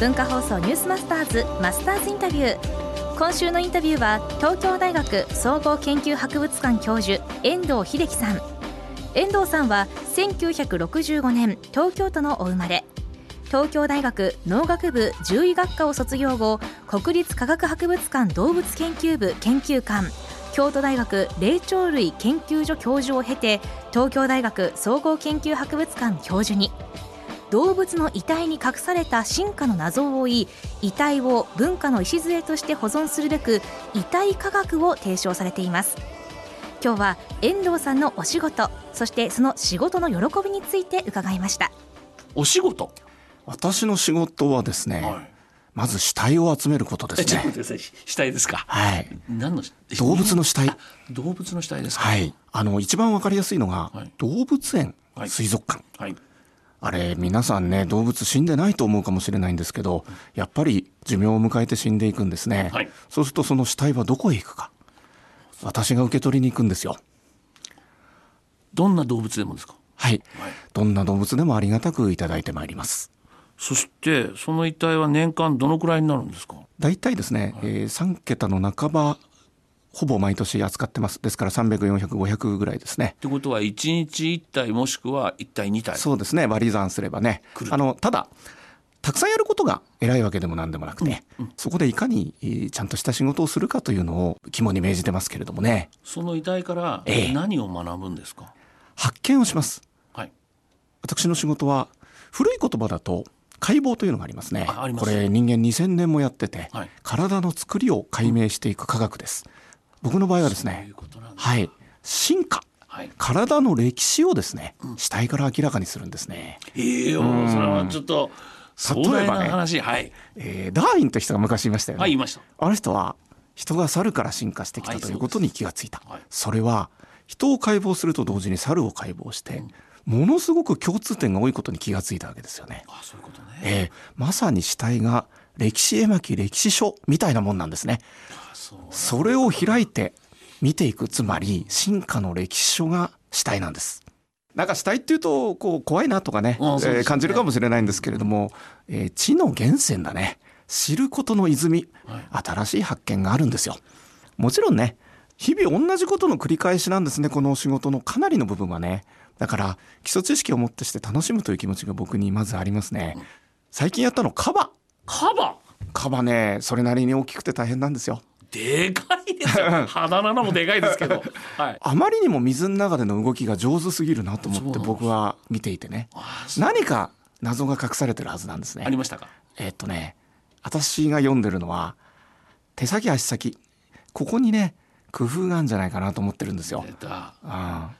文化放送ニュースマスターズマスターズインタビュー。今週のインタビューは東京大学総合研究博物館教授遠藤秀樹さん。遠藤さんは1965年東京都のお生まれ。東京大学農学部獣医学科を卒業後国立科学博物館動物研究部研究官。京都大学霊長類研究所教授を経て東京大学総合研究博物館教授に。動物の遺体に隠された進化の謎を追い遺体を文化の礎として保存するべく遺体科学を提唱されています今日は遠藤さんのお仕事そしてその仕事の喜びについて伺いましたお仕事？私の仕事はですね、はい、まず死体を集めることですね。死体ですか？はい。何の動物の死体。動物の死体ですか？はい。あの一番わかりやすいのが、はい、動物園、はい、水族館。はい。あれ皆さんね動物死んでないと思うかもしれないんですけどやっぱり寿命を迎えて死んでいくんですね、はい、そうするとその死体はどこへ行くか。私が受け取りに行くんですよ。どんな動物でもですか？はい、はい、どんな動物でもありがたくいただいてまいります。そしてその遺体は年間どのくらいになるんですか？大体ですね、はい、えー、3桁の半ばほぼ毎年扱ってます。ですから300、400、500ぐらいですね。ってことは1日1体もしくは1体2体。そうですね。割り算すればね。あのただたくさんやることが偉いわけでも何でもなくて、うん。うん、そこでいかにちゃんとした仕事をするかというのを肝に銘じてますけれどもね。その遺体から何を学ぶんですか、え発見をします、はい、私の仕事は古い言葉だと解剖というのがありますね。これ人間2000年もやってて、はい、体の作りを解明していく科学です、僕の場合はですねはい進化はい、体の歴史をですね、うん、死体から明らかにするんですね。ええー、それはちょっと例えばね、はい、えー、ダーウィンという人が昔いましたよね。はい、いました。あの人は人が猿から進化してきたということに気がついた。はい、それは人を解剖すると同時に猿を解剖して、うん、ものすごく共通点が多いことに気がついたわけですよね。あ、そういうことね。えー、まさに死体が歴史絵巻歴史書みたいなもんなんですね。それを開いて見ていくつまり進化の歴史書が死体なんです。なんか死体っていうとこう怖いなとかね、ねえー、感じるかもしれないんですけれども、えー、知の源泉だね知ることの泉、はい、新しい発見があるんですよ。もちろんね日々同じことの繰り返しなんですねこの仕事のかなりの部分はね。だから基礎知識をもってして楽しむという気持ちが僕にまずありますね。最近やったのカバ。カバカバねそれなりに大きくて大変なんですよ。でかいですよ。鼻なのもでかいですけど、はい、あまりにも水の中での動きが上手すぎるなと思って僕は見ていてね。何か謎が隠されてるはずなんですね。ありましたか？えー、っとね私が読んでるのは手先足先。ここにね工夫があるんじゃないかなと思ってるんですよ。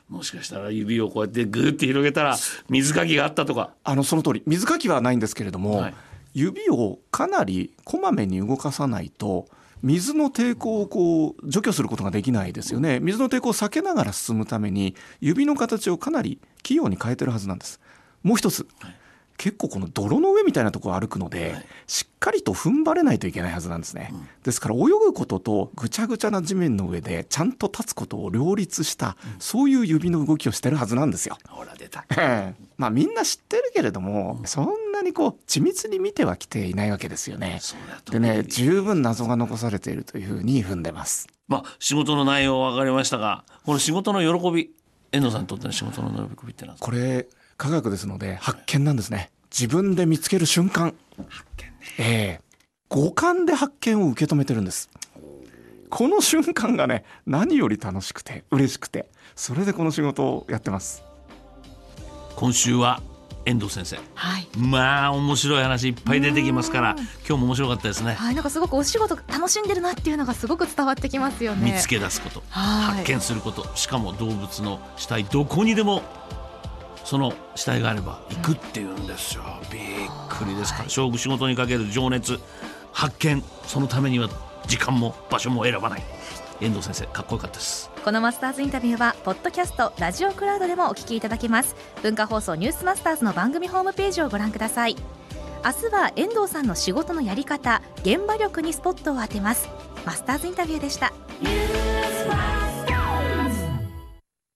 もしかしたら指をこうやってグーって広げたら水かきがあったとか。あのその通り。水かきはないんですけれども、はい、指をかなりこまめに動かさないと水の抵抗をこう除去することができないですよね。水の抵抗を避けながら進むために指の形をかなり器用に変えてるはずなんです。もう一つ、はい、結構この泥の上みたいなところを歩くので、はい、しっかりと踏ん張れないといけないはずなんですね、うん、ですから泳ぐこととぐちゃぐちゃな地面の上でちゃんと立つことを両立した、うん、そういう指の動きをしてるはずなんですよ。ほら出た。まあみんな知ってるけれども、うん、そんなにこう緻密に見てはきていないわけですよね。でね十分謎が残されているというふうに踏んでます。まあ仕事の内容分かりましたがこの仕事の喜び遠藤さんにとっての仕事の喜びって何ですか？これ科学ですので発見なんですね。自分で見つける瞬間。発見ね。ええ。五感で発見を受け止めてるんです。この瞬間がね何より楽しくて嬉しくてそれでこの仕事をやってます。今週は遠藤先生、はい、まあ面白い話いっぱい出てきますから今日も面白かったですね。はいなんかすごくお仕事楽しんでるなっていうのがすごく伝わってきますよね。見つけ出すこと発見することしかも動物の死体どこにでもその死体があれば行くっていうんですよ。びっくりですから勝負仕事にかける情熱発見そのためには時間も場所も選ばない遠藤先生かっこよかったです。このマスターズインタビューはポッドキャストラジオクラウドでもお聞きいただけます。文化放送ニュースマスターズの番組ホームページをご覧ください。明日は遠藤さんの仕事のやり方現場力にスポットを当てます。マスターズインタビューでした。